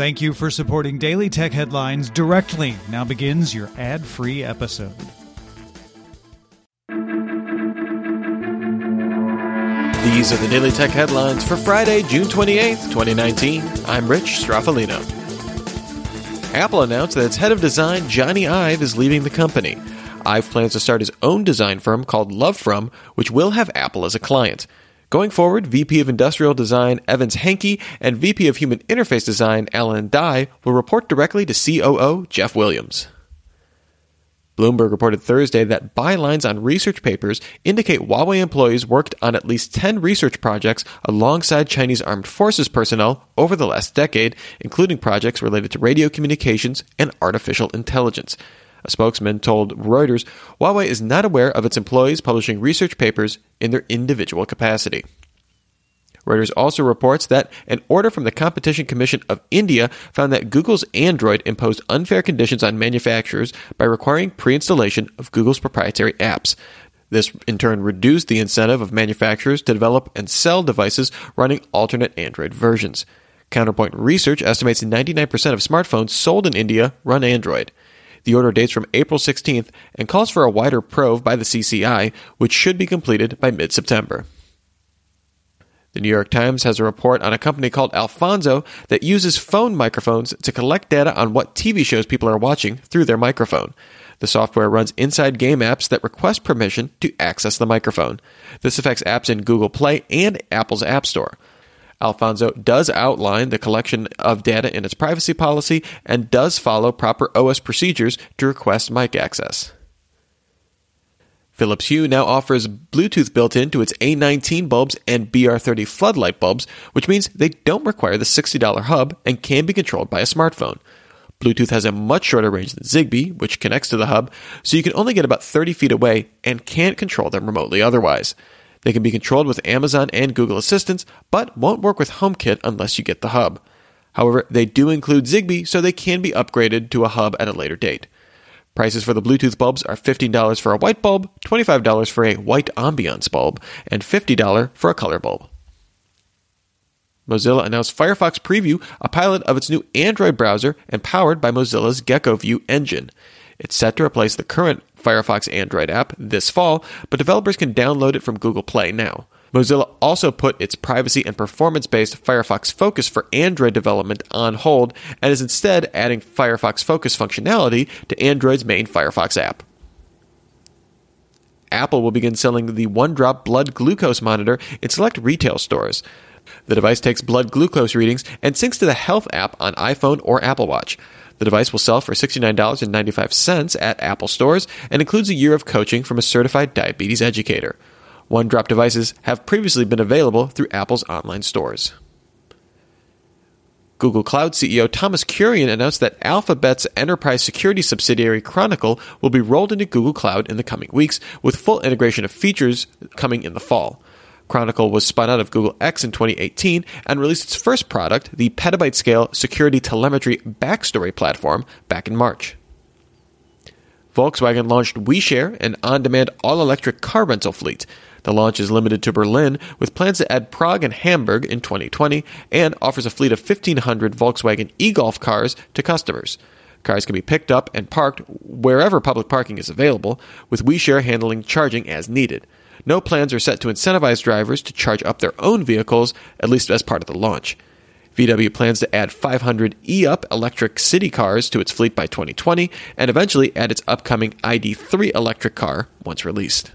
Thank you for supporting Daily Tech Headlines directly. Now begins your ad free episode. These are the Daily Tech Headlines for Friday, June 28th, 2019. I'm Rich Stroffolino. Apple announced that its head of design, Jony Ive, is leaving the company. Ive plans to start his own design firm called LoveFrom, which will have Apple as a client. Going forward, VP of Industrial Design Evans Hankey and VP of Human Interface Design Alan Dye will report directly to COO Jeff Williams. Bloomberg reported Thursday that bylines on research papers indicate Huawei employees worked on at least 10 research projects alongside Chinese armed forces personnel over the last decade, including projects related to radio communications and artificial intelligence. A spokesman told Reuters Huawei is not aware of its employees publishing research papers in their individual capacity. Reuters also reports that an order from the Competition Commission of India found that Google's Android imposed unfair conditions on manufacturers by requiring pre installation of Google's proprietary apps. This in turn reduced the incentive of manufacturers to develop and sell devices running alternate Android versions. Counterpoint Research estimates 99% of smartphones sold in India run Android. The order dates from April 16th and calls for a wider probe by the CCI, which should be completed by mid September. The New York Times has a report on a company called Alphonso that uses phone microphones to collect data on what TV shows people are watching through their microphone. The software runs inside game apps that request permission to access the microphone. This affects apps in Google Play and Apple's App Store. Alphonso does outline the collection of data in its privacy policy and does follow proper OS procedures to request mic access. Philips Hue now offers Bluetooth built into its A19 bulbs and BR30 floodlight bulbs, which means they don't require the $60 hub and can be controlled by a smartphone. Bluetooth has a much shorter range than Zigbee, which connects to the hub, so you can only get about 30 feet away and can't control them remotely otherwise. They can be controlled with Amazon and Google Assistants, but won't work with HomeKit unless you get the hub. However, they do include Zigbee, so they can be upgraded to a hub at a later date. Prices for the Bluetooth bulbs are $15 for a white bulb, $25 for a white ambiance bulb, and $50 for a color bulb. Mozilla announced Firefox Preview, a pilot of its new Android browser and powered by Mozilla's Gecko View engine. It's set to replace the current Firefox Android app this fall, but developers can download it from Google Play now. Mozilla also put its privacy and performance based Firefox Focus for Android development on hold and is instead adding Firefox Focus functionality to Android's main Firefox app. Apple will begin selling the one drop blood glucose monitor in select retail stores. The device takes blood glucose readings and syncs to the Health app on iPhone or Apple Watch. The device will sell for $69.95 at Apple stores and includes a year of coaching from a certified diabetes educator. One drop devices have previously been available through Apple's online stores. Google Cloud CEO Thomas Kurian announced that Alphabet's enterprise security subsidiary Chronicle will be rolled into Google Cloud in the coming weeks, with full integration of features coming in the fall. Chronicle was spun out of Google X in 2018 and released its first product, the petabyte scale security telemetry backstory platform, back in March. Volkswagen launched WeShare, an on demand all electric car rental fleet. The launch is limited to Berlin, with plans to add Prague and Hamburg in 2020, and offers a fleet of 1,500 Volkswagen e Golf cars to customers. Cars can be picked up and parked wherever public parking is available, with WeShare handling charging as needed. No plans are set to incentivize drivers to charge up their own vehicles, at least as part of the launch. VW plans to add 500 e Up electric city cars to its fleet by 2020 and eventually add its upcoming ID3 electric car once released.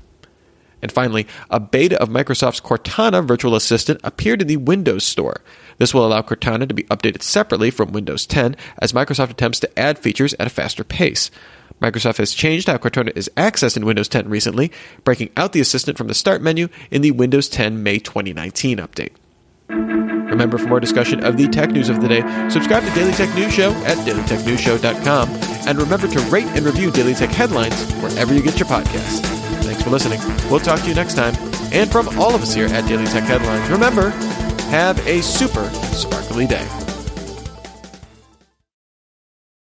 And finally, a beta of Microsoft's Cortana virtual assistant appeared in the Windows Store. This will allow Cortana to be updated separately from Windows 10 as Microsoft attempts to add features at a faster pace. Microsoft has changed how Cortana is accessed in Windows 10 recently, breaking out the assistant from the Start menu in the Windows 10 May 2019 update. Remember, for more discussion of the tech news of the day, subscribe to Daily Tech News Show at dailytechnewsshow.com. And remember to rate and review Daily Tech headlines wherever you get your podcasts. Thanks for listening. We'll talk to you next time. And from all of us here at Daily Tech Headlines, remember, have a super sparkly day.